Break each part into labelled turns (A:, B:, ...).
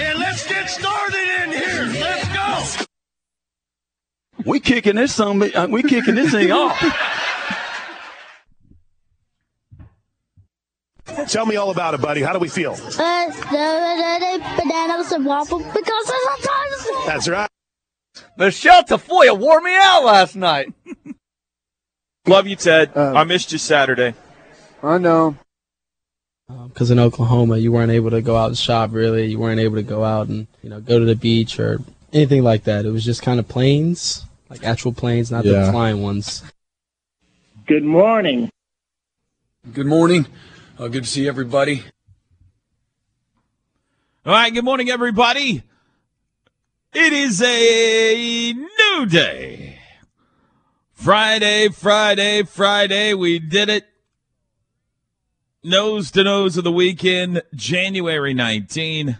A: and let's get started in here. Let's go.
B: We kicking this song. We kicking this thing off.
A: Tell me all about it, buddy. How do we feel?
C: Uh, bananas and waffles because sometimes.
A: That's right.
D: Michelle Tafoya wore me out last night.
B: Love you, Ted. I missed you Saturday.
E: I know.
F: Because in Oklahoma you weren't able to go out and shop really. You weren't able to go out and you know go to the beach or anything like that. It was just kind of planes, like actual planes, not
E: Yeah.
F: the flying ones.
G: Good morning.
E: Good morning. Uh, good to see everybody.
H: All right, good morning, everybody. It is a new day. Friday, Friday, Friday. We did it. Nose to nose of the weekend, January 19.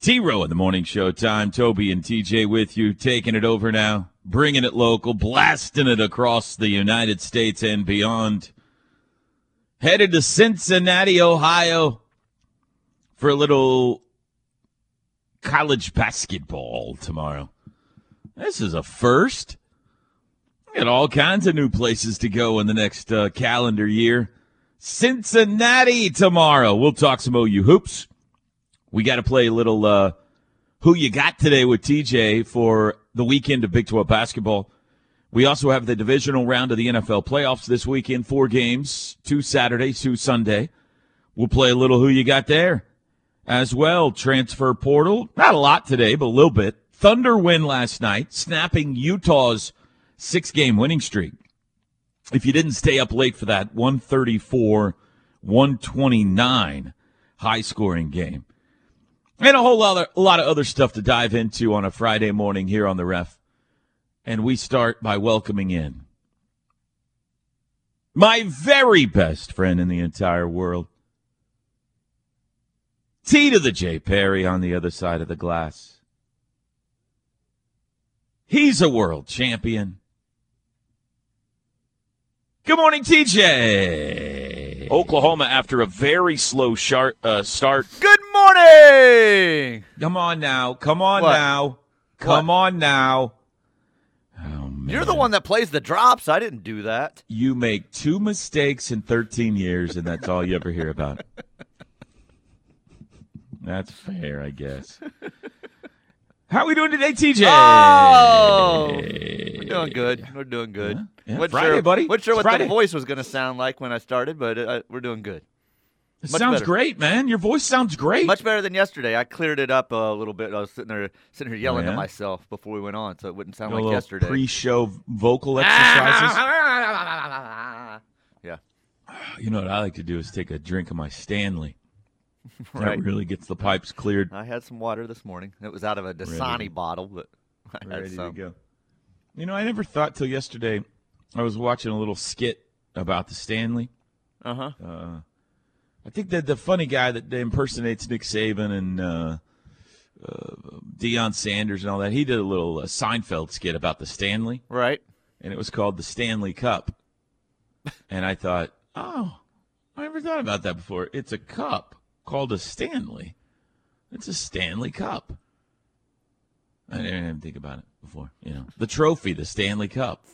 H: T Row in the morning show time. Toby and TJ with you, taking it over now, bringing it local, blasting it across the United States and beyond. Headed to Cincinnati, Ohio for a little college basketball tomorrow. This is a first. We got all kinds of new places to go in the next uh, calendar year. Cincinnati tomorrow. We'll talk some OU hoops. We got to play a little uh, who you got today with TJ for the weekend of Big 12 basketball. We also have the divisional round of the NFL playoffs this weekend. Four games, two Saturday, two Sunday. We'll play a little who you got there as well. Transfer portal, not a lot today, but a little bit. Thunder win last night, snapping Utah's six game winning streak. If you didn't stay up late for that 134 129 high scoring game. And a whole of, a lot of other stuff to dive into on a Friday morning here on the ref. And we start by welcoming in my very best friend in the entire world. T to the J Perry on the other side of the glass. He's a world champion. Good morning, TJ.
B: Oklahoma, after a very slow shart, uh, start,
D: Good morning.
H: Come on now. Come on
D: What?
H: now. Come on now. Oh, man.
D: You're the one that plays the drops. I didn't do that.
H: You make two mistakes in 13 years, and that's all you ever hear about. That's fair, I guess. How are we doing today, TJ?
D: Oh, we're doing good. We're doing good.
H: Yeah, yeah, Friday,
D: sure,
H: buddy.
D: Wasn't sure
H: It's
D: what
H: Friday.
D: the voice was going to sound like when I started, but uh, we're doing good.
H: It
D: much
H: sounds
D: better.
H: great, man. Your voice sounds great.
D: Much better than yesterday. I cleared it up a little bit. I was sitting there, sitting here yelling
H: yeah?
D: at myself before we went on, so it wouldn't sound
H: a
D: like yesterday.
H: pre-show vocal exercises.
D: yeah,
H: you know what I like to do is take a drink of my Stanley.
D: right.
H: That really gets the pipes cleared.
D: I had some water this morning. It was out of a Dasani bottle, but I had
H: ready
D: some.
H: to go. You know, I never thought till yesterday. I was watching a little skit about the Stanley.
D: Uh-huh.
H: Uh I think that the funny guy that impersonates Nick Saban and uh, uh, Deion Sanders and all that, he did a little uh, Seinfeld skit about the Stanley,
D: Right.
H: and it was called the Stanley Cup. and I thought, oh, I never thought about that before. It's a cup called a Stanley. It's a Stanley Cup. I didn't even think about it before. You know, the trophy, the Stanley Cup.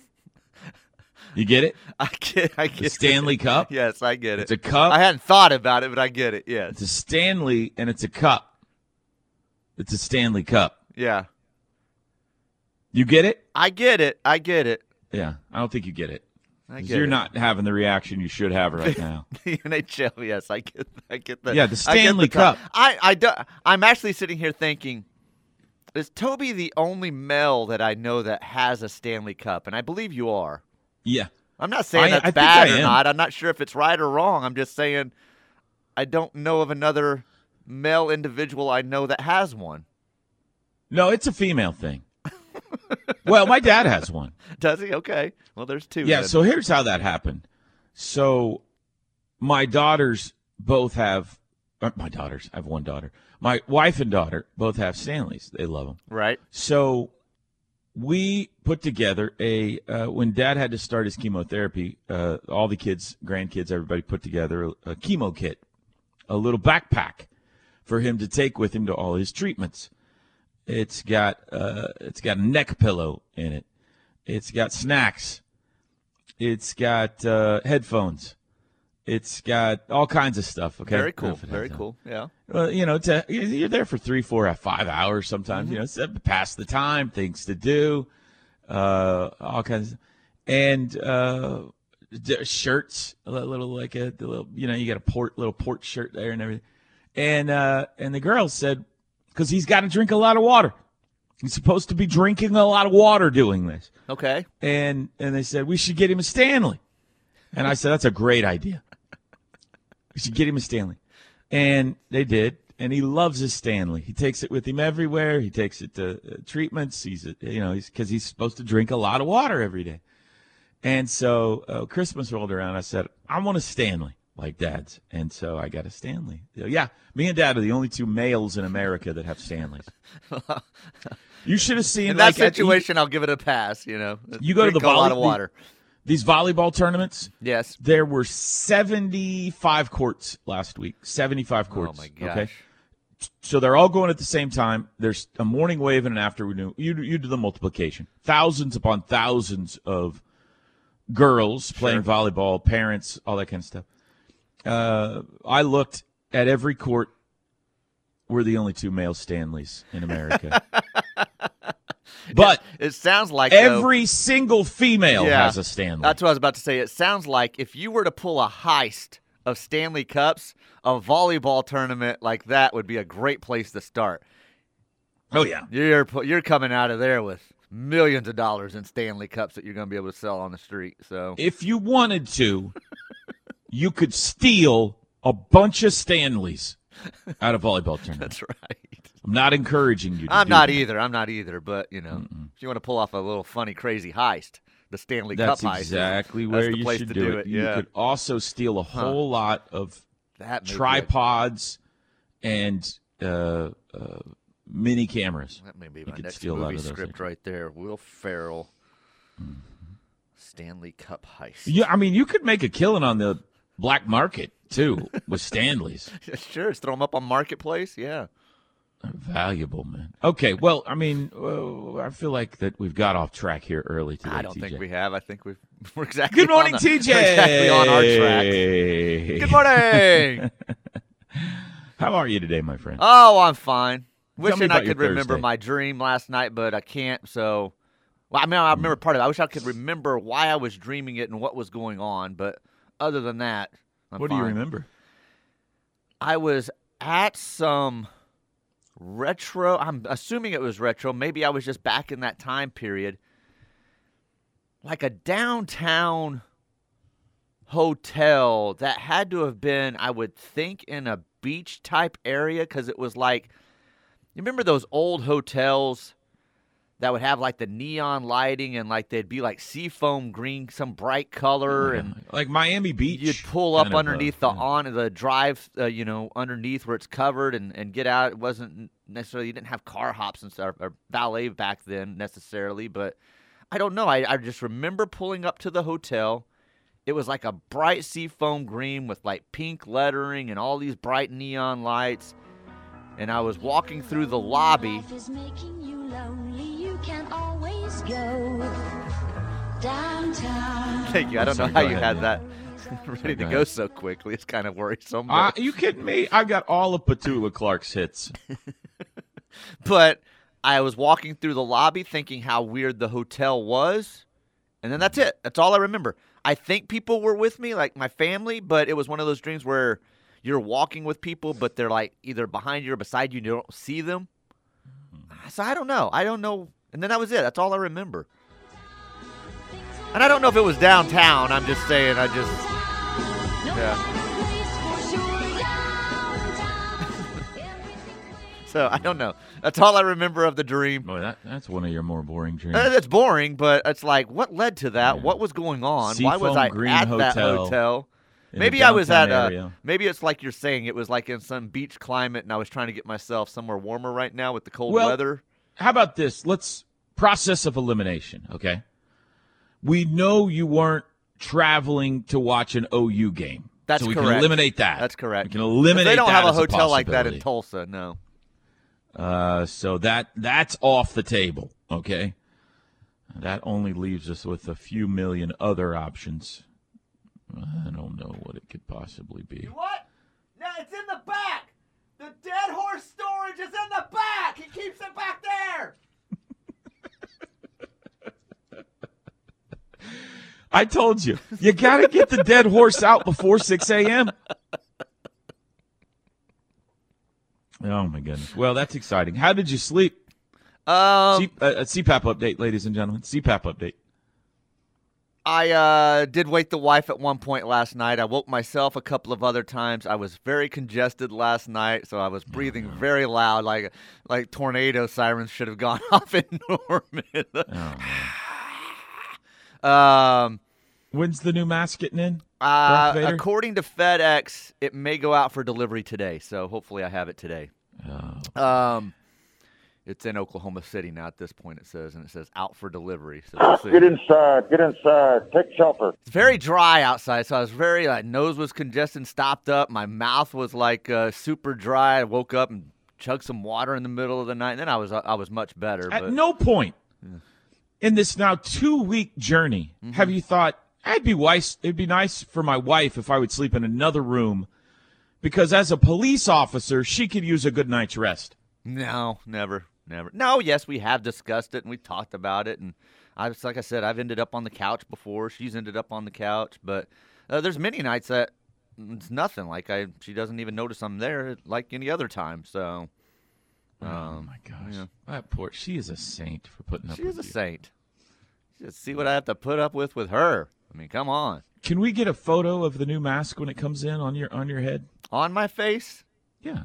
H: You get it?
D: I get. I get
H: The
D: it.
H: Stanley Cup.
D: Yes, I get it.
H: It's a cup.
D: I hadn't thought about it, but I get it. Yes.
H: It's a Stanley, and it's a cup. It's a Stanley Cup.
D: Yeah.
H: You get it?
D: I get it. I get it.
H: Yeah, I don't think you get it.
D: I
H: You're
D: it.
H: not having the reaction you should have right now.
D: the NHL. Yes, I get. I get that.
H: Yeah, the
D: I get
H: Stanley Cup.
D: I I do, I'm actually sitting here thinking, is Toby the only male that I know that has a Stanley Cup? And I believe you are.
H: yeah.
D: I'm not saying
H: I-
D: that's
H: I
D: bad or
H: am.
D: not. I'm not sure if it's right or wrong. I'm just saying I don't know of another male individual I know that has one.
H: No, it's a female thing. Well, my dad has one.
D: Does he? Okay. Well, there's two.
H: Yeah,
D: then.
H: so here's how that happened. So my daughters both have uh, my daughters. I have one daughter. My wife and daughter both have Stanleys. They love them.
D: right.
H: So we put together a uh, when Dad had to start his chemotherapy. Uh, all the kids, grandkids, everybody put together a, a chemo kit, a little backpack for him to take with him to all his treatments. It's got uh, it's got a neck pillow in it. It's got snacks. It's got uh, headphones. It's got all kinds of stuff. Okay,
D: Very cool. Very cool. Yeah.
H: Well, you know, to, you're there for three, four, five hours sometimes.
D: Mm-hmm.
H: You know, it's, uh, pass the time, things to do, uh, all kinds, of, and uh, shirts, a little like a, little, you know, you got a port little port shirt there and everything, and uh, and the girl said, because he's got to drink a lot of water. He's supposed to be drinking a lot of water doing this,
D: Okay.
H: and and they said we should get him a Stanley, and I said that's a great idea. We should get him a Stanley. And they did. And he loves his Stanley. He takes it with him everywhere. He takes it to uh, treatments. He's, uh, you know, he's because he's supposed to drink a lot of water every day. And so uh, Christmas rolled around. I said, I want a Stanley like Dad's. And so I got a Stanley. Yeah, me and Dad are the only two males in America that have Stanleys. you should have seen
D: In that
H: like, at-
D: situation, I'll give it a pass. You know,
H: You go to the
D: a lot of water.
H: these volleyball tournaments.
D: Yes.
H: There were 75 courts last week. 75 courts.
D: Oh my gosh.
H: Okay. So they're all going at the same time. There's a morning wave and an afternoon. You you do the multiplication. Thousands upon thousands of girls playing volleyball, parents, all that kind of stuff. Uh, I looked at every court. We're the only two male Stanleys in America. but
D: It sounds like though-
H: every single female
D: Yeah.
H: has a Stanley.
D: That's what I was about to say. It sounds like if you were to pull a heist of Stanley Cups, a volleyball tournament like that would be a great place to start.
H: oh yeah.
D: You're you're coming out of there with millions of dollars in Stanley Cups that you're going to be able to sell on the street. So
H: if you wanted to, you could steal a bunch of Stanleys out of volleyball tournaments.
D: that's right.
H: I'm not encouraging you. To
D: I'm not
H: that.
D: either. I'm not either. But you know, if you want to pull off a little funny, crazy heist, the Stanley
H: That's
D: Cup heist,
H: exactly
D: that's
H: where
D: the
H: you should do,
D: do
H: it.
D: it.
H: You
D: yeah,
H: could also steal a whole lot of
D: that
H: tripods and uh, uh, mini cameras.
D: That may be
H: You
D: my
H: could
D: next
H: steal a lot
D: movie script
H: I think.
D: right there. Will Ferrell, Stanley Cup heist.
H: Yeah, I mean, you could make a killing on the black market too with Stanleys.
D: sure, just throw them up on Marketplace. Yeah.
H: Valuable, man. Okay, well, I mean, uh, I feel like that we've got off track here early today.
D: I don't
H: TJ.
D: think we have. I think we've, we're exactly
H: Good morning,
D: on the-
H: TJ.
D: exactly on our track. Good morning.
H: How are you today, my friend?
D: oh, I'm fine.
H: me
D: Wishing I could remember
H: Thursday.
D: my dream last night, but I can't. So, well, I mean, I remember part of it. I wish I could remember why I was dreaming it and what was going on. But other than that, I'm
H: what do you remember?
D: I was at some retro. I'm assuming it was retro. Maybe I was just back in that time period. Like a downtown hotel that had to have been, I would think, in a beach type area because it was like, you remember those old hotels that would have like the neon lighting and like they'd be like seafoam green, some bright color, and
H: like Miami Beach.
D: You'd pull up
H: kind of, uh,
D: underneath the
H: yeah.
D: on the drive, uh, you know, underneath where it's covered, and, and get out. It wasn't necessarily you didn't have car hops and stuff or valet back then necessarily, but I don't know. I, I just remember pulling up to the hotel. It was like a bright seafoam green with like pink lettering and all these bright neon lights. And I was walking through the lobby. Thank you. I don't know how you had that ready to
H: go
D: go so quickly. It's kind of worrisome.
H: Uh,
D: but-
H: you kidding me? I've got all of Petula Clark's hits.
D: but I was walking through the lobby thinking how weird the hotel was, and then that's it. That's all I remember. I think people were with me, like my family, but it was one of those dreams where you're walking with people, but they're like either behind you or beside you, and you don't see them. So I don't know. I don't know. And then that was it. That's all I remember. And I don't know if it was downtown. I'm just saying. I just. Yeah. So I don't know. That's all I remember of the dream.
H: Boy, that, that's one of your more boring dreams.
D: Uh, That's boring, but it's like, what led to that? What was going on? Why was I
H: Green
D: at that
H: Hotel
D: hotel?
H: in
D: Maybe I was at a.
H: area.
D: Maybe it's like you're saying. It was like in some beach climate, and I was trying to get myself somewhere warmer right now with the cold
H: Well,
D: weather.
H: How about this? Let's process of elimination, okay? We know you weren't traveling to watch an OU game.
D: That's
H: so we
D: correct.
H: can eliminate that.
D: That's correct.
H: We can eliminate
D: They don't
H: that
D: have a
H: as
D: hotel like that in. Tulsa. No.
H: Uh, so that that's off the table. Okay, that only leaves us with a few million other options. I don't know what it could possibly be.
D: What? No, it's in the back. The dead horse storage is in the back. He keeps it back there.
H: I told you, you got to get the dead horse out before six a.m. Oh my goodness! Well, that's exciting. How did you sleep?
D: Um,
H: C- uh, a CPAP update, ladies and gentlemen. CPAP update.
D: I uh, did wake the wife at one point last night. I woke myself a couple of other times. I was very congested last night, so I was breathing very loud, like like tornado sirens should have gone off in Norman. um,
H: When's the new mask getting in?
D: uh, according to FedEx, it may go out for delivery today. So hopefully, I have it today.
H: Oh.
D: Um, it's in Oklahoma City now. At this point, it says, and it says out for delivery. So we'll see.
I: Get inside. Get inside. Take shelter.
D: It's very dry outside, so I was very like nose was congested, stopped up. My mouth was like uh, super dry. I woke up and chugged some water in the middle of the night, and then I was I was much better.
H: At
D: but
H: no point in this now two week journey
D: Mm-hmm.
H: have you thought I'd be wise. It'd be nice for my wife if I would sleep in another room, because as a police officer, she could use a good night's rest.
D: no, never, never. No, yes, we have discussed it and we talked about it, and I was like I said, I've ended up on the couch before. She's ended up on the couch, but uh, there's many nights that it's nothing. Like I, she doesn't even notice I'm there, like any other time. So.
H: oh
D: Um,
H: my gosh,
D: yeah.
H: that poor. She is a saint for putting up
D: She is a
H: you.
D: saint. Just see what I have to put up with with her. I mean, come on.
H: Can we get a photo of the new mask when it comes in on your on your head?
D: On my face?
H: Yeah,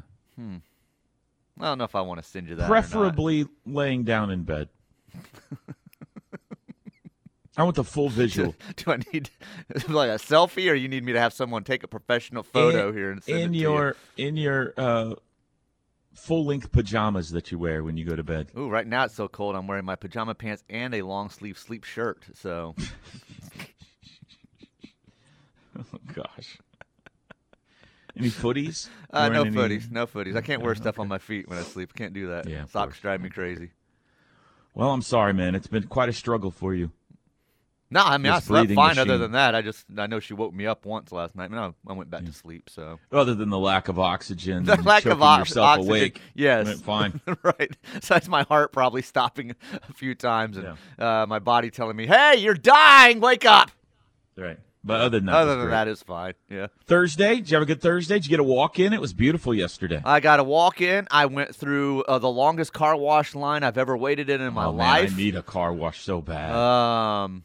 D: I don't know if I want to send you that.
H: preferably laying down in bed. I want the full visual.
D: Do I need like a selfie, or you need me to have someone take a professional photo
H: in,
D: here and send
H: in
D: it
H: your in your uh, full length pajamas that you wear when you go to bed.
D: Ooh, right now it's so cold. I'm wearing my pajama pants and a long sleeve sleep shirt. So
H: Oh gosh. Any footies?
D: uh, no
H: any-
D: footies, no footies. I can't wear stuff on my feet when I sleep. Can't do that.
H: Yeah,
D: Socks drive me crazy.
H: Well, I'm sorry, man. It's been quite a struggle for you.
D: No, I mean I
H: This
D: slept
H: breathing
D: fine. Other than that, I just I know she woke me up once last night. I, mean, I, I went back to sleep. So
H: Other than the lack of oxygen,
D: the lack of
H: yourself
D: oxygen.
H: awake.
D: Yes,
H: fine.
D: right. So that's my heart probably stopping a few times, and uh, my body telling me, "Hey, you're dying. Wake up."
H: Right. But other than that,
D: Other than
H: great.
D: that, it's fine. Yeah.
H: Thursday, did you have a good Thursday? Did you get a walk in? It was beautiful yesterday.
D: I got a walk in. I went through uh, the longest car wash line I've ever waited in in my
H: oh, man,
D: life.
H: I need a car wash so bad.
D: Um,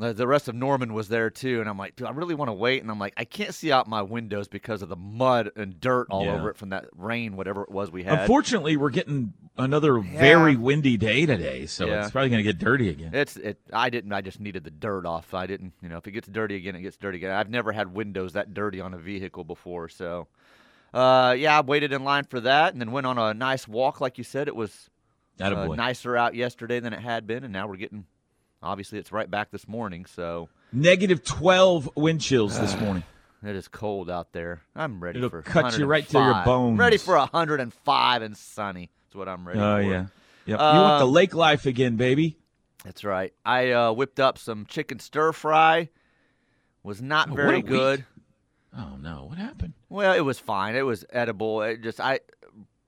D: the rest of Norman was there too, and I'm like, dude, I really want to wait. And I'm like, I can't see out my windows because of the mud and dirt all
H: Yeah.
D: over it from that rain, whatever it was we had.
H: Unfortunately, we're getting another very windy day today, so
D: Yeah.
H: it's probably going to get dirty again.
D: It's it. I didn't. I just needed the dirt off. I didn't. You know, if it gets dirty again, it gets dirty again. I've never had windows that dirty on a vehicle before. So, uh, yeah, I waited in line for that, and then went on a nice walk. Like you said, it was uh, nicer out yesterday than it had been, and now we're getting. Obviously, it's right back this morning. So
H: Negative 12 wind chills this morning.
D: it is cold out there. I'm ready
H: It'll
D: for
H: cut you right to your
D: 105.
H: bones.
D: Ready for 105 and sunny. That's what I'm ready for.
H: Oh,
D: for.
H: yeah. Yep. you want the
D: Um,
H: lake life again, baby.
D: That's right. I uh, whipped up some chicken stir fry. Was not
H: Oh,
D: very good.
H: Oh, no. What happened?
D: Well, it was fine. It was edible. It just I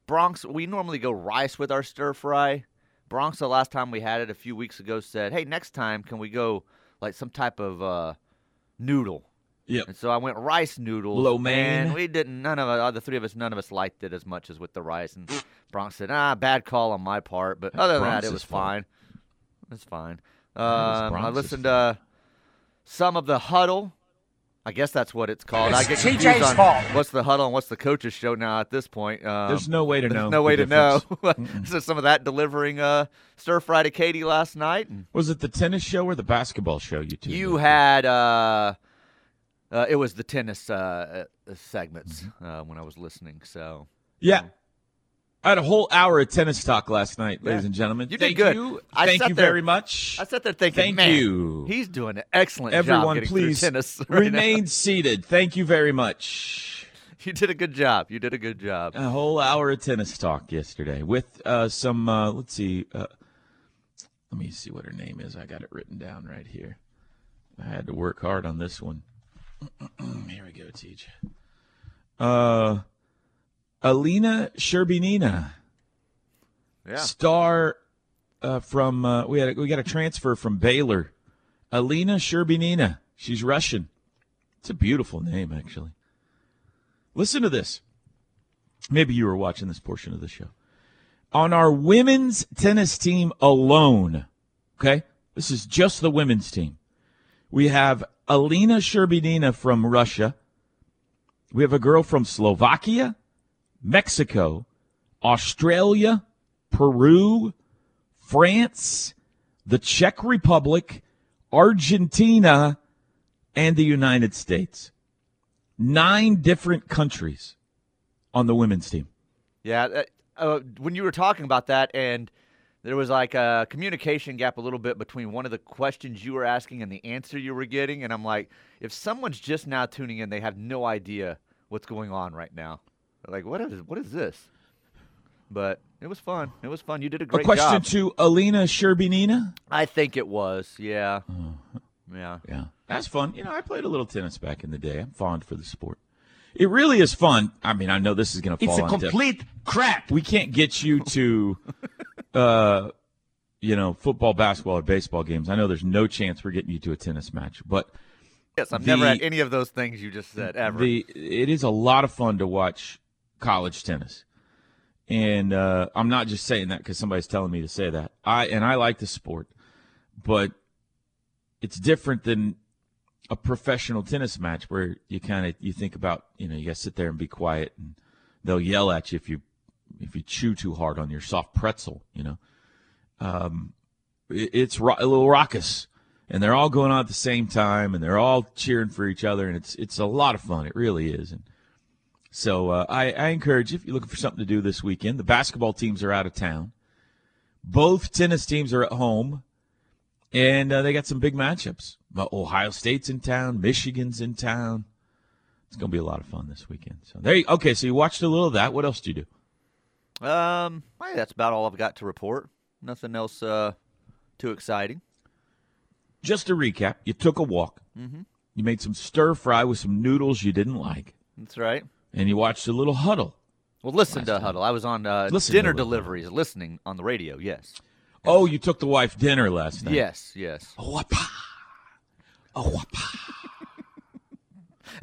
D: Bronx. We normally go rice with our stir fry. Bronx the last time we had it a few weeks ago said, "Hey, next time can we go like some type of uh, noodle?"
H: Yep.
D: And so I went rice noodles.
H: Lo man.
D: And we didn't. None of us, the three of us, none of us liked it as much as with the rice. And Bronx said, "Ah, bad call on my part." But other than that, it was fine. It was fine. Um, I listened to some of the huddle. I guess that's what it's called. I
J: It's
D: get
J: TJ's
D: on
J: fault.
D: what's the huddle and what's the coaches show now at this point. Um,
H: There's no way to
D: there's
H: know
D: No
H: the
D: way to know.
H: difference.
D: so some of that delivering uh, stir fry to Katie last night.
H: Was it the tennis show or the basketball show you two?
D: you had uh, uh, it was the tennis uh, uh, segments
H: Mm-hmm.
D: uh, when I was listening. So
H: Yeah. I had a whole hour of tennis talk last night, ladies
D: Yeah.
H: and gentlemen.
D: You
H: Thank
D: did good.
H: you.
D: I
H: Thank you
D: there-
H: very much.
D: I sat there thinking,
H: Thank
D: man,
H: you.
D: he's doing an excellent job
H: Everyone, please
D: tennis. right
H: remain
D: now.
H: seated. Thank you very much.
D: You did a good job. You did a good job.
H: A whole hour of tennis talk yesterday with uh, some. Uh, let's see. Uh, let me see what her name is. I got it written down right here. I had to work hard on this one. here we go, TJ. Uh, Alina Sherbinina.
D: Yeah.
H: Star uh, from uh, we had a, we got a transfer from Baylor. Alina Sherbinina. She's Russian. It's a beautiful name, actually. Listen to this. Maybe you were watching this portion of the show. On our women's tennis team alone, okay, this is just the women's team. We have Alina Sherbinina from Russia. We have a girl from Slovakia, Mexico, Australia, Peru, France, the Czech Republic, Argentina, and the United States. Nine different countries on the women's team.
D: Yeah, uh, uh, when you were talking about that, and there was like a communication gap a little bit between one of the questions you were asking and the answer you were getting, and I'm like, if someone's just now tuning in, they have no idea what's going on right now. Like, what is what is this? But it was fun. It was fun. You did a great A
H: question
D: job.
H: to Alina Sherbinina.
D: I think it was. Yeah.
H: Uh-huh.
D: Yeah.
H: Yeah, that's fun. You know, I played a little tennis back in the day. I'm fond for the sport. It really is fun. I mean, I know this is going to fall
J: It's a complete crap.
H: We can't get you to, uh, you know, football, basketball, or baseball games. I know there's no chance we're getting you to a tennis match, but
D: Yes, I've never
H: The-
D: had any of those things you just said ever.
H: The it is a lot of fun to watch college tennis, and uh, I'm not just saying that because somebody's telling me to say that. I and I like the sport, but it's different than a professional tennis match where you kind of you think about you know you got to sit there and be quiet and they'll yell at you if you if you chew too hard on your soft pretzel you know? Um it- it's ro- a little raucous and they're all going on at the same time and they're all cheering for each other and it's it's a lot of fun. It really is. And so uh, I, I encourage you if you're looking for something to do this weekend the basketball teams are out of town both tennis teams are at home and uh, they got some big matchups. Ohio State's in town, Michigan's in town. It's going to be a lot of fun this weekend. So there. You, okay, so you watched a little of that. What else do you do?
D: Um, think that's about all I've got to report. Nothing else uh, too exciting.
H: Just to recap, you took a walk.
D: Mhm.
H: You made some stir fry with some noodles you didn't like,
D: That's right.
H: And you watched a little huddle.
D: Well, listen to Huddle. I was on uh, dinner
H: Huddle.
D: deliveries, listening on the radio. Yes.
H: Oh, you took the wife dinner last night.
D: Yes. Yes.
H: Oh, wapa. Oh, wapa.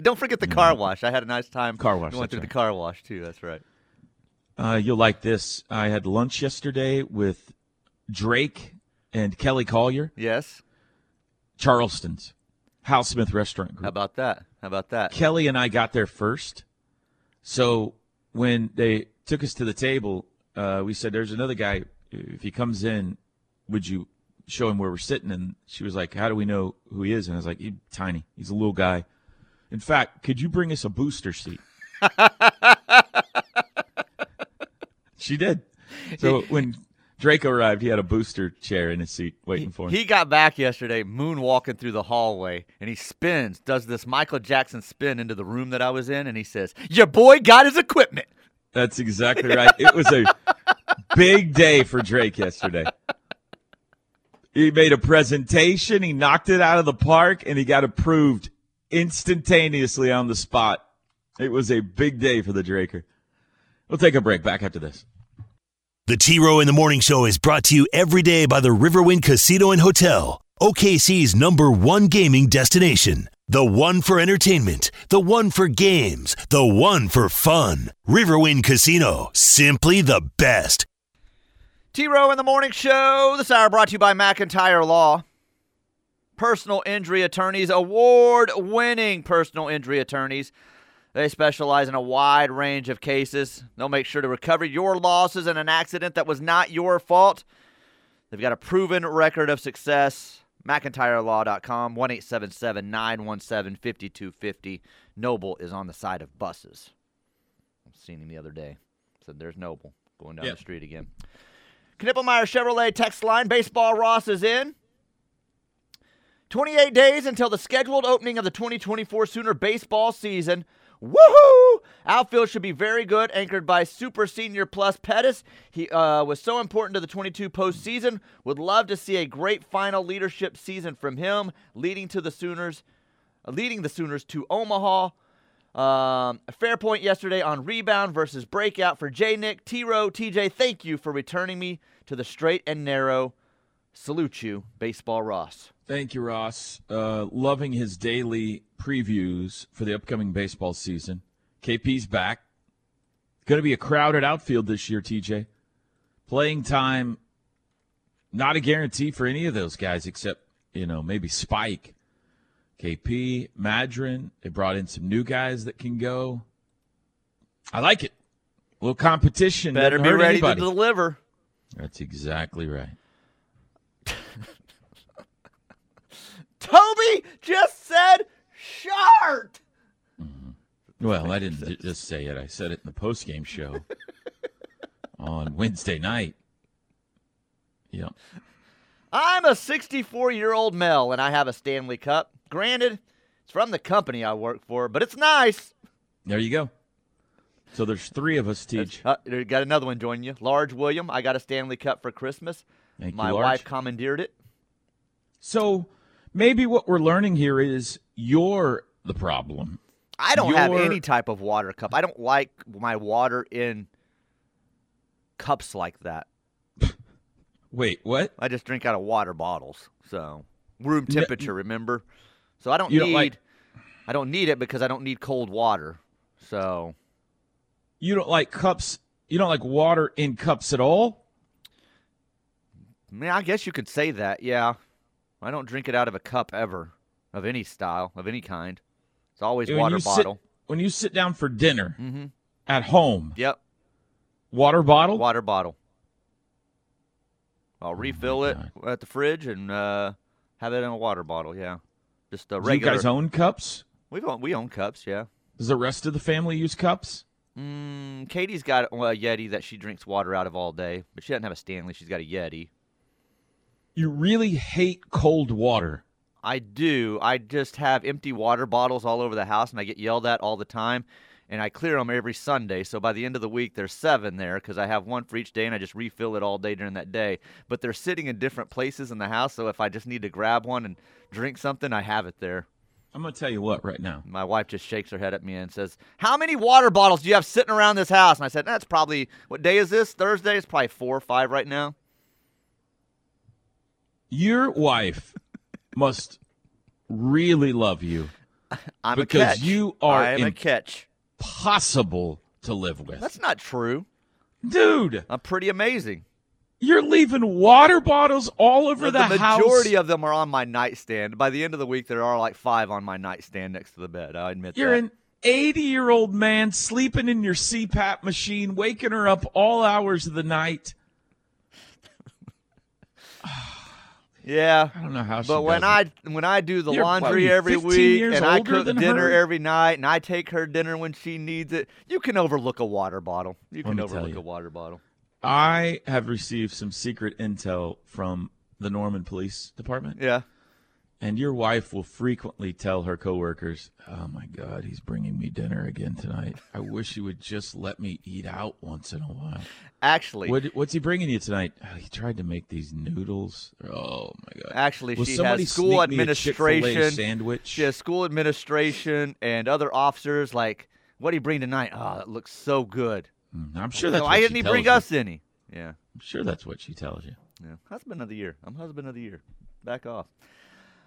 D: Don't forget the car wash. I had a nice time.
H: Car wash,
D: Going
H: that's
D: through
H: right.
D: the car wash too. That's right.
H: Uh, you'll like this. I had lunch yesterday with Drake and Kelly Collier,
D: Yes.
H: Charleston's Hal Smith Restaurant Group.
D: How about that? How about that?
H: Kelly and I got there first. So when they took us to the table, uh, we said, There's another guy. If he comes in, would you show him where we're sitting? And she was like, How do we know who he is? And I was like, He's tiny. He's a little guy. In fact, could you bring us a booster seat? she did. So when Draco arrived, he had a booster chair in his seat waiting for him.
D: He got back yesterday, moonwalking through the hallway, and he spins, does this Michael Jackson spin into the room that I was in, and he says, "Your boy got his equipment."
H: That's exactly right. It was a big day for Drake yesterday. He made a presentation, he knocked it out of the park, and he got approved instantaneously on the spot. It was a big day for the Draker. We'll take a break. Back after this.
K: The T Row in the Morning Show is brought to you every day by the Riverwind Casino and Hotel, OKC's number one gaming destination. The one for entertainment, the one for games, the one for fun. Riverwind Casino, simply the best.
D: T Row in the Morning Show. This hour brought to you by McIntyre Law. Personal injury attorneys, award winning personal injury attorneys. They specialize in a wide range of cases. They'll make sure to recover your losses in an accident that was not your fault. They've got a proven record of success. McIntyreLaw.com, 1 917 5250. Noble is on the side of buses. I've seen him the other day. Said there's Noble going down
H: Yep.
D: the street again. Knippelmeyer Chevrolet text line. Baseball Ross is in. 28 days until the scheduled opening of the 2024 Sooner baseball season. Woohoo! Outfield should be very good, anchored by Super Senior Plus Pettis. He uh, was so important to the 22 postseason. Would love to see a great final leadership season from him, leading to the Sooners, uh, leading the Sooners to Omaha. Um, a fair point yesterday on rebound versus breakout for J. Nick, T. Row, TJ. Thank you for returning me to the straight and narrow. Salute you, Baseball Ross.
H: Thank you, Ross. Uh, loving his daily previews for the upcoming baseball season. KP's back. Going to be a crowded outfield this year, TJ. Playing time, not a guarantee for any of those guys except, you know, maybe Spike. KP, Madron. They brought in some new guys that can go. I like it. A little competition.
D: Better be ready
H: anybody.
D: to deliver.
H: That's exactly right.
D: Toby just said shart.
H: Well, I didn't ju- just say it. I said it in the post-game show on Wednesday night. Yeah.
D: I'm a 64 year old male and I have a Stanley Cup. Granted, it's from the company I work for, but it's nice.
H: There you go. So there's three of us, Teach.
D: Uh, got another one joining you. Large William, I got a Stanley Cup for Christmas.
H: Thank you,
D: My
H: Large.
D: wife commandeered it.
H: So maybe what we're learning here is you're the problem.
D: I don't have any type of water cup. I don't like my water in cups like that.
H: Wait, what?
D: I just drink out of water bottles. So room temperature, remember? So I don't need
H: don't like-
D: I don't need it because I don't need cold water. So
H: You don't like cups. You don't like water in cups at all.
D: I mean, I guess you could say that. Yeah, I don't drink it out of a cup ever, of any style, of any kind. It's always
H: When
D: water
H: you sit-
D: bottle.
H: when you sit down for dinner
D: mm-hmm.
H: at home,
D: Yep,
H: water bottle.
D: water bottle.
H: Oh
D: I'll refill it at the fridge and uh, have it in a water bottle. Yeah, just a
H: Do you guys own cups?
D: We own we own cups. Yeah.
H: Does the rest of the family use cups?
D: Mm, Katie's got a Yeti that she drinks water out of all day, but she doesn't have a Stanley. She's got a Yeti.
H: You really hate cold water.
D: I do. I just have empty water bottles all over the house, and I get yelled at all the time. And I clear them every Sunday. So by the end of the week, there's seven there because I have one for each day, and I just refill it all day during that day. But they're sitting in different places in the house. So if I just need to grab one and drink something, I have it there.
H: I'm going to tell you what right now.
D: My wife just shakes her head at me and says, "How many water bottles do you have sitting around this house?" And I said, "That's probably what day is this? Thursday. It's probably four or five right now."
H: Your wife must really love you
D: I'm
H: because
D: a catch.
H: you are
D: I'm a catch.
H: impossible to live with.
D: That's not true,
H: dude.
D: I'm pretty amazing.
H: You're leaving water bottles all over
D: the,
H: the, house.
D: majority of them are on my nightstand. By the end of the week, there are like five on my nightstand next to the bed. I admit that.
H: You're
D: that.
H: an 80 year old man sleeping in your CPAP machine, waking her up all hours of the night.
D: Yeah,
H: I don't know how
D: but when I when I do the
H: You're,
D: laundry every
H: 15
D: week
H: years
D: and I
H: older
D: cook
H: than
D: dinner
H: her?
D: every night and I take her dinner when she needs it, you can overlook a water bottle. You
H: Let
D: can
H: me tell
D: overlook
H: you.
D: a water bottle.
H: I have received some secret intel from the Norman Police Department.
D: Yeah.
H: And your wife will frequently tell her coworkers, "Oh my God, he's bringing me dinner again tonight. I wish he would just let me eat out once in a while."
D: Actually,
H: What, what's he bringing you tonight? "Oh, he tried to make these noodles. Oh my God!
D: Actually,
H: Will
D: she has school
H: sneak me a Chick-fil-A
D: administration.
H: sandwich.
D: She has school administration and other officers. Like, what do you bring tonight? Oh, that looks so good.
H: Mm, I'm sure that's
D: why didn't he bring
H: you.
D: us any? Yeah.
H: I'm sure that's what she tells you.
D: Yeah. Husband of the year. I'm husband of the year. Back off.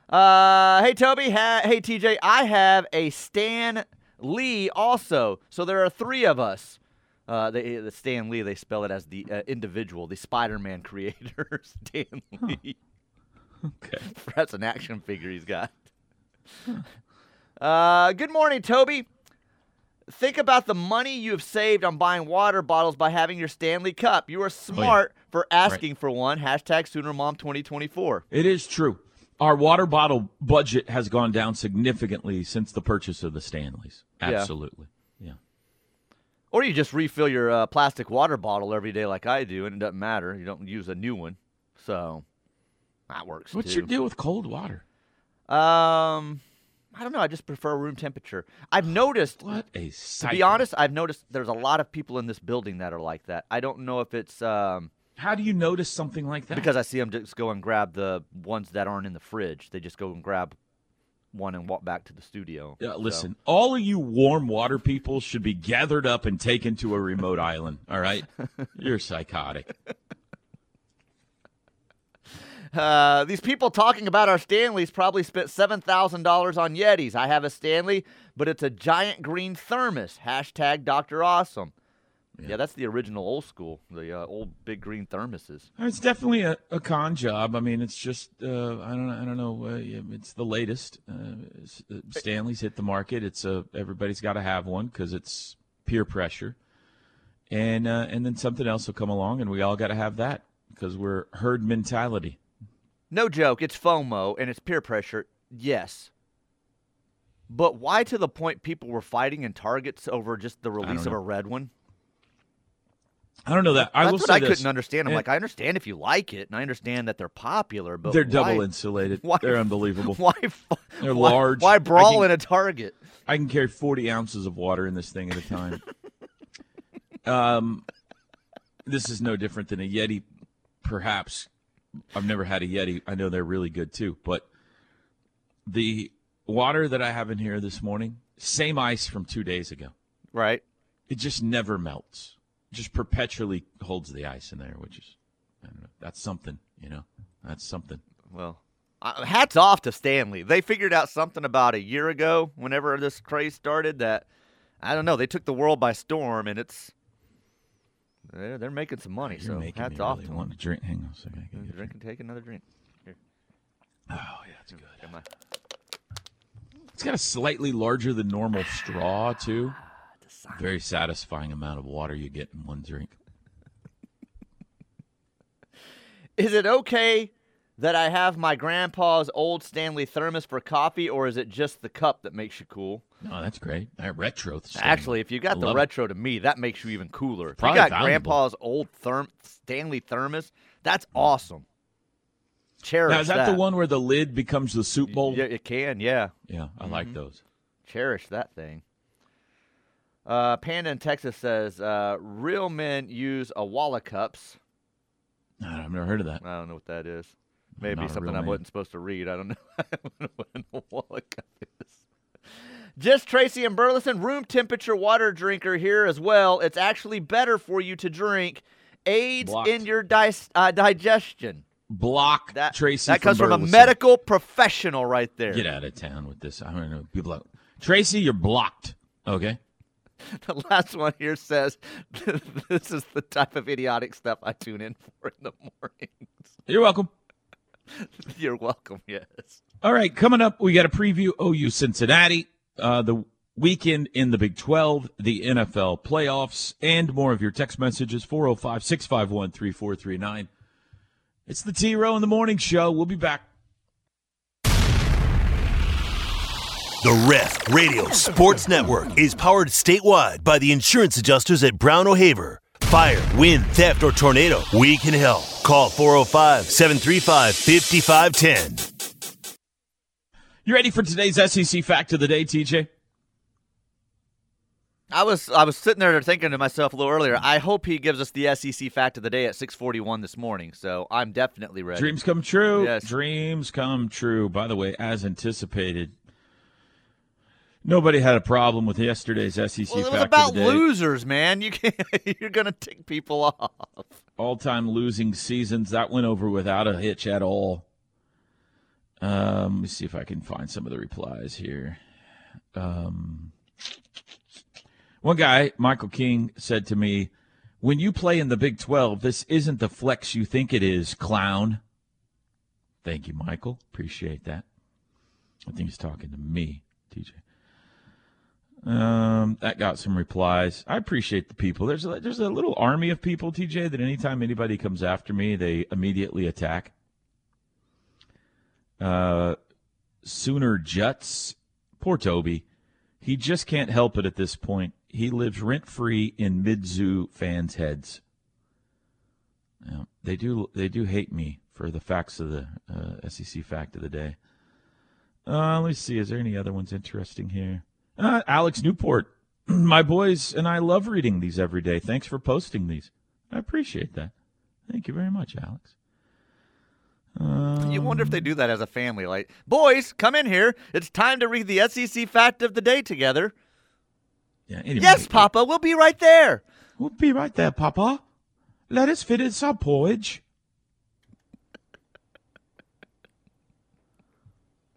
D: Uh, hey Toby. Ha- hey TJ. I have a Stan Lee also. So there are three of us. Uh, they, the Stan Lee. They spell it as the uh, individual, the Spider-Man creator, Stan Lee.
H: Okay.
D: That's an action figure he's got. Uh, good morning, Toby. Think about the money you have saved on buying water bottles by having your Stanley Cup. You are smart for asking for one. Hashtag Sooner Mom 2024.
H: It is true. Our water bottle budget has gone down significantly since the purchase of the Stanleys. Absolutely. Yeah.
D: Or you just refill your uh, plastic water bottle every day like I do, and it doesn't matter. You don't use a new one. So that works
H: What's
D: too.
H: your deal with cold water?
D: Um, I don't know. I just prefer room temperature. I've noticed.
H: What a
D: To be honest, I've noticed there's a lot of people in this building that are like that. I don't know if it's um,
H: How do you notice something like that?
D: because I see them just go and grab the ones that aren't in the fridge. They just go and grab one and walk back to the studio.
H: Yeah,
D: So-
H: listen, all of you warm water people should be gathered up and taken to a remote island. All right, you're psychotic.
D: Uh, these people talking about our Stanleys probably spent seven thousand dollars on Yetis. I have a Stanley, but it's a giant green thermos. Hashtag Doctor Awesome. Yeah. that's the original old school, the uh, old big green thermoses.
H: It's definitely a, a con job. I mean, it's just uh, I don't I don't know. Uh, it's the latest. Uh, uh, Stanley's hit the market. It's a everybody's got to have one because it's peer pressure, and uh, and then something else will come along, and we all got to have that because we're herd mentality.
D: No joke, it's FOMO and it's peer pressure. Yes. But why to the point people were fighting in Targets over just the release of a red one?
H: I don't know that. I
D: That's
H: will
D: what
H: say
D: I
H: this.
D: couldn't understand. I'm
H: And
D: like, I understand if you like it, and I understand that they're popular, but
H: they're
D: why-
H: double insulated.
D: why-
H: They're unbelievable.
D: Why?
H: They're
D: why-
H: large.
D: Why brawl
H: can-
D: in a Target?
H: I can carry 40 ounces of water in this thing at a time. um, this is no different than a Yeti, perhaps. I've never had a Yeti. I know they're really good too. But the water that I have in here this morning, same ice from two days ago.
D: Right.
H: It just never melts. Just perpetually holds the ice in there, which is, I don't know. That's something, you know. That's something.
D: Well, hats off to Stanley. They figured out something about a year ago, whenever this craze started, that I don't know. They took the world by storm, and it's they're, they're making some money.
H: You're
D: so hats off
H: really
D: to
H: want
D: them.
H: to drink. Hang on a second. I gotta
D: Drink and take another drink. Here.
H: Oh, yeah, that's good. It's got a slightly larger than normal straw too. Very satisfying amount of water you get in one drink.
D: Is it okay that I have my grandpa's old Stanley thermos for coffee, or is it just the cup that makes you cool?
H: No, that's great. That retro. Stanley.
D: Actually, if you got
H: I
D: the
H: love it.
D: retro to me, that makes you even cooler. If you got
H: valuable.
D: grandpa's old therm- Stanley thermos, that's mm. awesome. Cherish
H: Now, is that,
D: that
H: the one where the lid becomes the soup bowl?
D: Yeah, it can. Yeah,
H: Yeah, I like mm-hmm. those.
D: cherish that thing. Uh, Panda in Texas says uh, real men use Owala cups.
H: I've never heard of that.
D: I don't know what that is. Maybe something I wasn't supposed to read. I don't know. I don't know what a walla cup is. Just Tracy and Burleson, room temperature water drinker here as well. It's actually better for you to drink. Aids
H: Blocked.
D: in your dis- uh, digestion.
H: Block
D: That
H: Tracy.
D: that comes from a medical professional right there.
H: Get out of town with this. I don't know. People, out- Tracy, you're blocked. Okay.
D: The last one here says, "This is the type of idiotic stuff I tune in for in the mornings."
H: You're welcome.
D: You're welcome. Yes.
H: All right, coming up, we got a preview OU Cincinnati, uh, the weekend in the Big 12, the NFL playoffs, and more of your text messages 405 651 3439. It's the T Row in the Morning Show. We'll be back.
K: The Ref Radio Sports Network is powered statewide by the insurance adjusters at Brown O'Haver. Fire, wind, theft, or tornado, we can help. Call 405 735 5510.
H: You ready for today's SEC fact of the day, TJ?
D: I was I was sitting there thinking to myself a little earlier. I hope he gives us the SEC fact of the day at 6:41 this morning. So I'm definitely ready.
H: Dreams come true.
D: Yes.
H: Dreams come true. By the way, as anticipated, Nobody had a problem with yesterday's SEC
D: Well, it was about
H: of the day.
D: losers, man. You can't. You're gonna tick people off.
H: All-time losing seasons. That went over without a hitch at all. Um, let me see if I can find some of the replies here. Um, one guy, Michael King, said to me, "When you play in the Big 12, this isn't the flex you think it is, clown." Thank you, Michael. Appreciate that. I think he's talking to me, TJ. Um, that got some replies. I appreciate the people. There's a, there's a little army of people, TJ, that anytime anybody comes after me, they immediately attack. Uh, Sooner Juts, poor Toby, he just can't help it at this point. He lives rent free in Mizzou fans' heads. Yeah, they do they do hate me for the facts of the uh, SEC fact of the day. Uh, let me see. Is there any other ones interesting here? Uh, Alex Newport, my boys and I love reading these every day. Thanks for posting these. I appreciate that. Thank you very much, Alex.
D: You wonder if they do that as a family. Like, boys, come in here. It's time to read the SEC fact of the day together.
H: Yeah. Anyway,
D: Yes, Papa, we'll be right there.
H: We'll be right there, Papa. Let us finish our porridge.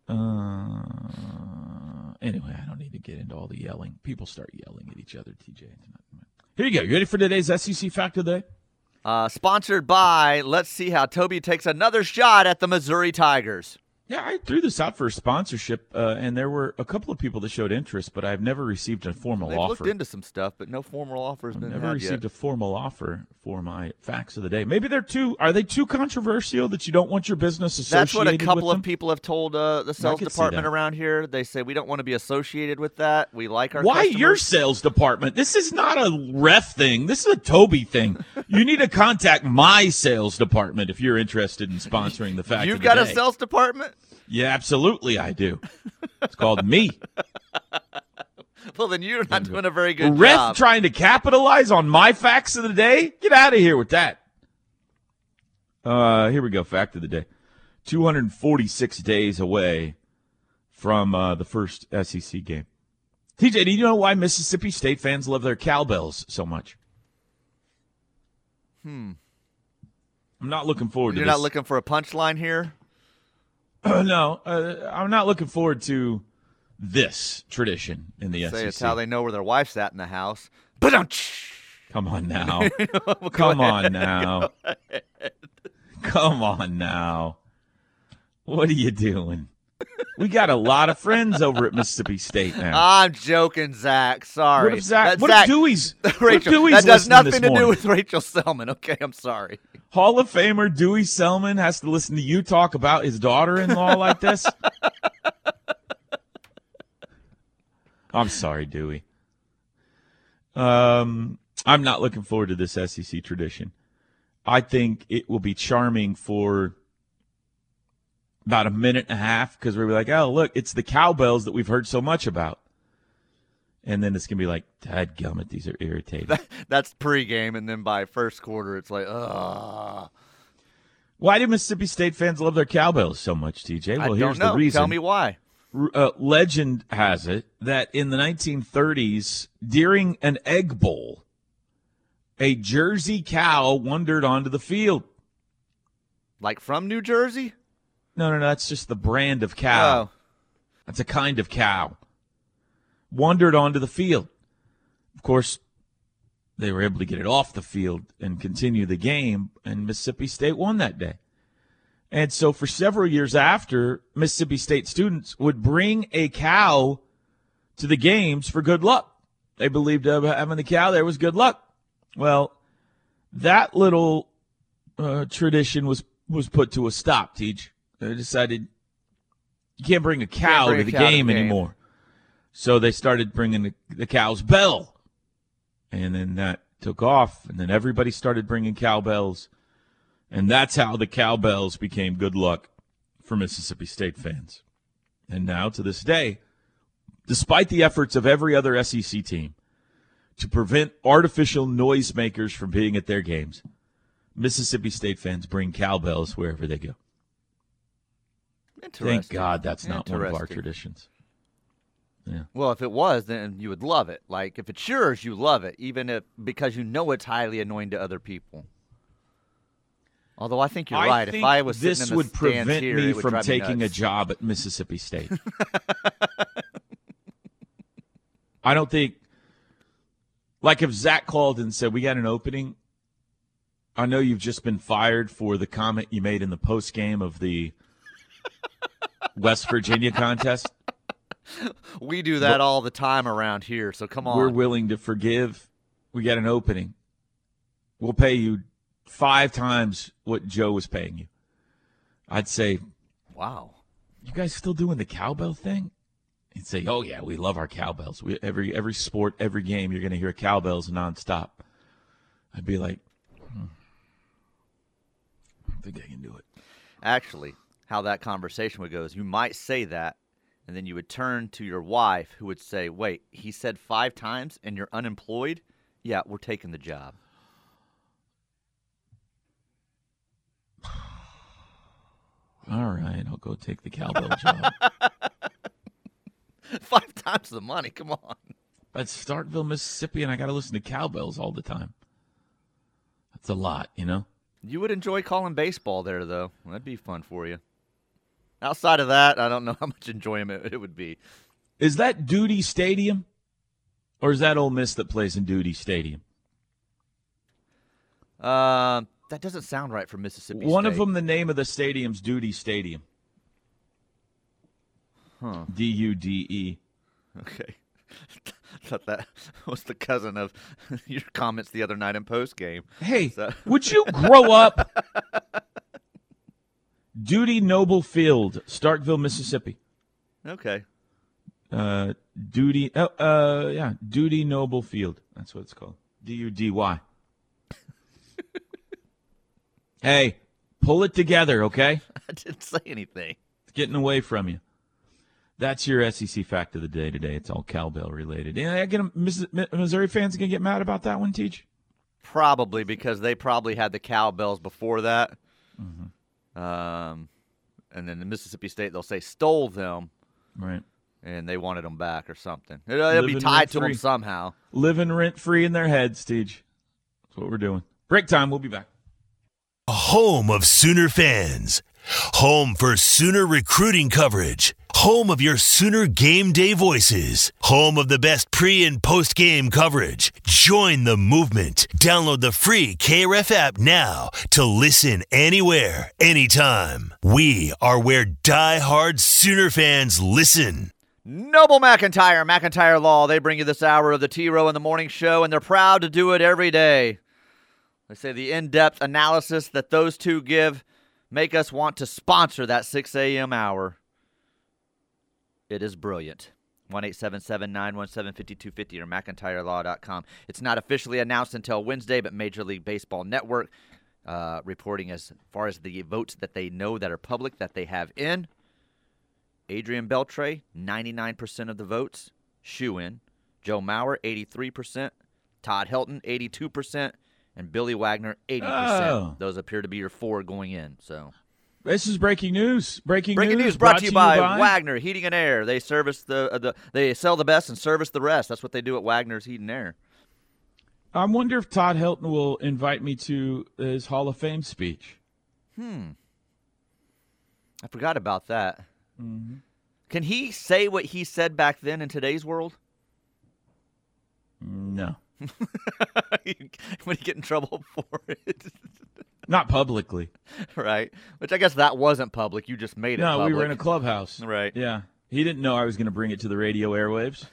H: Uh, anyway, Get into all the yelling. People start yelling at each other, TJ. Here you go. You ready for today's SEC fact of the day?
D: Uh, sponsored by. Let's see how Toby takes another shot at the Missouri Tigers.
H: Yeah, I threw this out for a sponsorship, uh, and there were a couple of people that showed interest, but I've never received a formal
D: They've
H: offer.
D: looked into some stuff, but no formal offers been
H: Never received
D: yet.
H: a formal offer for my facts of the day. Maybe they're too. Are they too controversial that you don't want your business associated with
D: That's what a couple of people have told uh, the sales department around here. They say we don't want to be associated with that. We like our
H: Why
D: customers.
H: your sales department? This is not a ref thing. This is a Toby thing. you need to contact my sales department if you're interested in sponsoring the fact.
D: You've
H: of the
D: got a sales department?
H: Yeah, absolutely, I do. It's called me.
D: Well, then you're not doing a very good
H: Ref
D: job.
H: trying to capitalize on my facts of the day? Get out of here with that. Uh, here we go. Fact of the day: 246 days away from uh, the first SEC game. TJ, do you know why Mississippi State fans love their cowbells so much?
D: hmm.
H: I'm not looking forward to this.
D: You're not looking for a punchline here?
H: no, uh, I'm not looking forward to this tradition in the
D: Say
H: SEC.
D: it's how they know where their wife's at in the house.
H: Come on now.
D: Well,
H: Come on now. Come on now. What are you doing? We got a lot of friends over at Mississippi State now.
D: I'm joking, Zach. Sorry.
H: What if Zach-
D: That's
H: what if
D: Zach-
H: Dewey's- what if
D: Rachel,
H: Dewey's
D: that does nothing to do with Rachel Selmon. Okay, I'm sorry.
H: Hall of Famer Dewey Selmon has to listen to you talk about his daughter-in-law like this. I'm sorry, Dewey. Um, I'm not looking forward to this SEC tradition. I think it will be charming for about a minute and a half because we'll be like, oh, look, it's the cowbells that we've heard so much about. And then it's going to be like, Dad gummit, these are irritating.
D: That's pregame, and then by first quarter, it's like, ugh.
H: Why do Mississippi State fans love their cowbells so much, TJ?
D: I
H: Well,
D: don't
H: here's the reason.
D: Tell me why.
H: Uh, legend has it that in the 1930s, during an egg bowl, a Jersey cow wandered onto the field.
D: Like from New Jersey?
H: No, no, no. That's just the brand of cow.
D: Oh.
H: That's a kind of cow. Wandered onto the field. Of course, they were able to get it off the field and continue the game, and Mississippi State won that day. And so, for several years after, Mississippi State students would bring a cow to the games for good luck. They believed having the cow there was good luck. Well, that little uh, tradition was was put to a stop. Teach they decided you can't bring a cow
D: bring
H: to the
D: cow to
H: game
D: game.
H: anymore. So they started bringing the, the cow's bell, and then that took off, and then everybody started bringing cowbells, and that's how the cowbells became good luck for Mississippi State fans. And now to this day, despite the efforts of every other SEC team to prevent artificial noisemakers from being at their games, Mississippi State fans bring cowbells wherever they go. Thank God that's not one of our traditions. Yeah.
D: Well, if it was, then you would love it. Like if it's yours, you love it, even if because you know it's highly annoying to other people. Although I think you're
H: I
D: right.
H: think
D: if I was
H: this
D: in the
H: would prevent
D: here,
H: me
D: would
H: from
D: drive me
H: taking a job at Mississippi State. I don't think, like, if Zach called and said, We got an opening, I know you've just been fired for the comment you made in the post game of the West Virginia contest.
D: We do that all the time around here. So come on.
H: We're willing to forgive. We got an opening. We'll pay you five times what Joe was paying you. I'd say,
D: wow.
H: You guys still doing the cowbell thing? He'd say, "Oh yeah, we love our cowbells. We, every every sport, every game, you're going to hear cowbells nonstop." I'd be like, hmm, "I think I can do it."
D: Actually, how that conversation would go is you might say that, and then you would turn to your wife who would say, Wait, he said five times and you're unemployed? Yeah, we're taking the job.
H: All right, I'll go take the cowbell job.
D: five times the money. Come on.
H: That's Starkville, Mississippi, and I got to listen to cowbells all the time. That's a lot, you know.
D: You would enjoy calling baseball there, though. That'd be fun for you. Outside of that, I don't know how much enjoyment it would be.
H: Is that Dudy Stadium, or is that Ole Miss that plays in Dudy Stadium?
D: Uh, that doesn't sound right for Mississippi
H: One
D: State.
H: of them, the name of the stadium's Dudy Stadium.
D: Huh.
H: D U D E.
D: Okay. Thought that was the cousin of your comments the other night in post game.
H: Hey, would you grow up? Dudy Noble Field, Starkville, Mississippi.
D: Okay.
H: Uh, Dudy, uh, uh, yeah, Dudy Noble Field. That's what it's called. D U D Y. Hey, pull it together, okay?
D: I didn't say anything.
H: It's getting away from you. That's your SEC fact of the day today. It's all cowbell related. Yeah, I get a, Missouri fans gonna get mad about that one, Teach.
D: Probably because they probably had the cowbells before that.
H: Mm-hmm.
D: Um, and then the Mississippi State, they'll say stole them,
H: Right.
D: and they wanted them back or something. It, will be tied to them
H: rent-free.
D: somehow.
H: Living rent free in their heads, Teach. That's what we're doing. Break time. We'll be back.
K: A home of Sooner fans. Home for Sooner recruiting coverage. Home of your Sooner game day voices. Home of the best pre and post game coverage. Join the movement. Download the free KRF app now to listen anywhere, anytime. We are where die-hard Sooner fans listen.
D: Noble McIntyre, McIntyre Law. They bring you this hour of the T Row in the Morning Show, and they're proud to do it every day. They say the in depth analysis that those two give make us want to sponsor that 6 a.m. hour. It is brilliant. 1 917 5250 or McIntyreLaw.com. It's not officially announced until Wednesday, but Major League Baseball Network uh, reporting as far as the votes that they know that are public that they have in. Adrian Beltre, 99% of the votes, shoe in. Joe Mauer, 83%. Todd Helton, 82%. And Billy Wagner, 80%.
H: Oh.
D: Those appear to be your four going in. So
H: This is breaking news. Breaking,
D: Breaking news brought, to you by, Wagner Heating and Air. They service the uh, the they sell the best and service the rest. That's what they do at Wagner's Heating and Air.
H: I wonder if Todd Helton will invite me to his Hall of Fame speech.
D: Hmm. I forgot about that.
H: Mm-hmm.
D: Can he say what he said back then in today's world?
H: No,
D: Would he get in trouble for it?
H: not publicly.
D: right. Which I guess that wasn't public. You just made it
H: No,
D: public.
H: we were in a clubhouse.
D: Right.
H: Yeah. He didn't know I was going to bring it to the radio airwaves.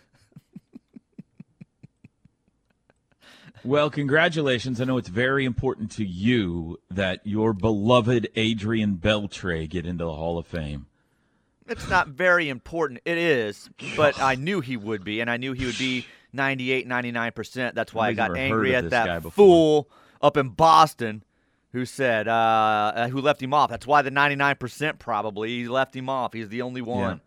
H: well, congratulations. I know it's very important to you that your beloved Adrian Beltre get into the Hall of Fame.
D: It's not very important. It is, but I knew he would be, and I knew he would be 98, 99%. That's why I
H: Nobody's
D: got angry at
H: of this guy
D: that fool up in Boston who said, uh, uh, who left him off. That's why the 99% probably, he left him off. He's the only one.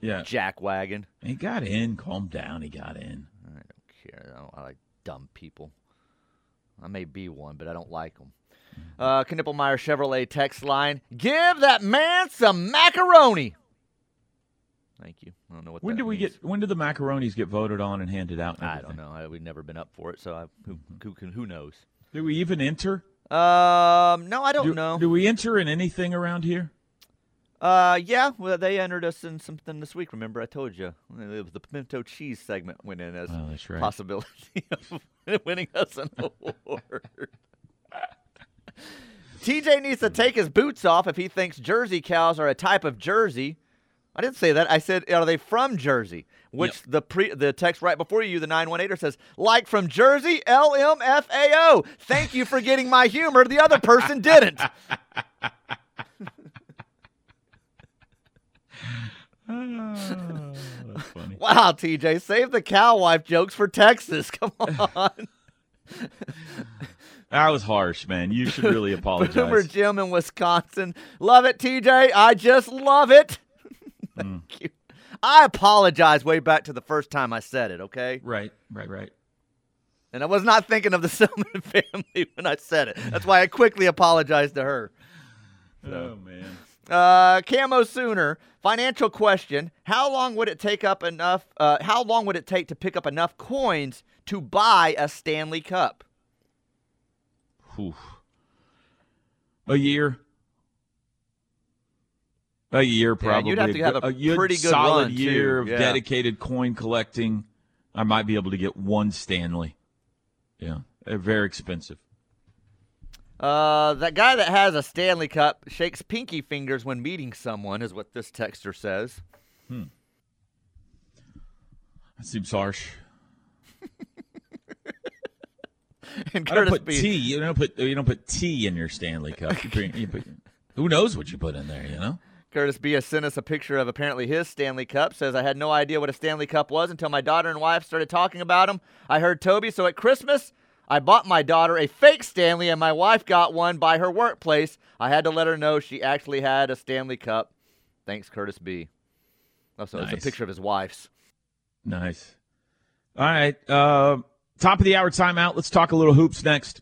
H: Yeah.
D: Jack wagon.
H: He got in. Calm down. He got in.
D: I don't care. I, don't, I like dumb people. I may be one, but I don't like them. Uh, Knippelmier Chevrolet text line. Give that man some macaroni. Thank you. I don't know what.
H: When
D: that
H: do we
D: means.
H: get? When do the macaronis get voted on and handed out? and
D: I don't know. I, we've never been up for it, so I, who who can who knows?
H: Do we even enter?
D: Um, no, I don't
H: do,
D: know.
H: Do we enter in anything around here?
D: Uh, yeah. Well, they entered us in something this week. Remember, I told you it was the pimento cheese segment went in as
H: Oh, right.
D: possibility of winning us an award. TJ needs to take his boots off if he thinks Jersey cows are a type of Jersey. I didn't say that. I said, are they from Jersey? Which the pre the text right before you, the 918er says, like from Jersey, LMFAO. Thank you for getting my humor. The other person didn't.
H: Oh, funny.
D: Wow, TJ, save the cow wife jokes for Texas. Come on.
H: That was harsh, man. You should really apologize. Boomer.
D: Jim in Wisconsin. Love it, TJ. I just love it. Thank you. I apologize way back to the first time I said it, okay?
H: Right, right, right.
D: And I was not thinking of the Selmon family when I said it. That's why I quickly apologized to her.
H: Oh man.
D: Uh, Camo Sooner. Financial question: How long would it take up enough? Uh, how long would it take to pick up enough coins to buy a Stanley Cup?
H: Whew. A year. A year,
D: Yeah,
H: probably.
D: you'd have to
H: a,
D: have a
H: good
D: pretty good
H: solid
D: run, too.
H: year of
D: Yeah.
H: dedicated coin collecting. I might be able to get one Stanley. Yeah, they're very expensive.
D: Uh, that guy that has a Stanley Cup shakes pinky fingers when meeting someone, is what this texter says. Hmm.
H: That seems harsh.
D: And
H: I don't put
D: B.
H: tea. You don't put you don't put tea in your Stanley Cup. You put- you put- who knows what you put in there? You know.
D: Curtis B. has sent us a picture of apparently his Stanley Cup. Says, I had no idea what a Stanley Cup was until my daughter and wife started talking about them. I heard Toby, so at Christmas, I bought my daughter a fake Stanley, and my wife got one by her workplace. I had to let her know she actually had a Stanley Cup. Thanks, Curtis B. Also, it's a picture of his wife's.
H: Nice. All right. Uh, top of the hour timeout. Let's talk a little hoops next.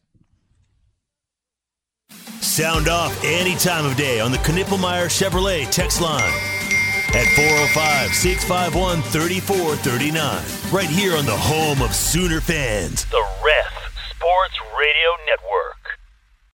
K: Sound off any time of day on the Knippelmier Chevrolet text line at 405 651 3439. Right here on the home of Sooner fans.
J: The Ref Sports Radio Network.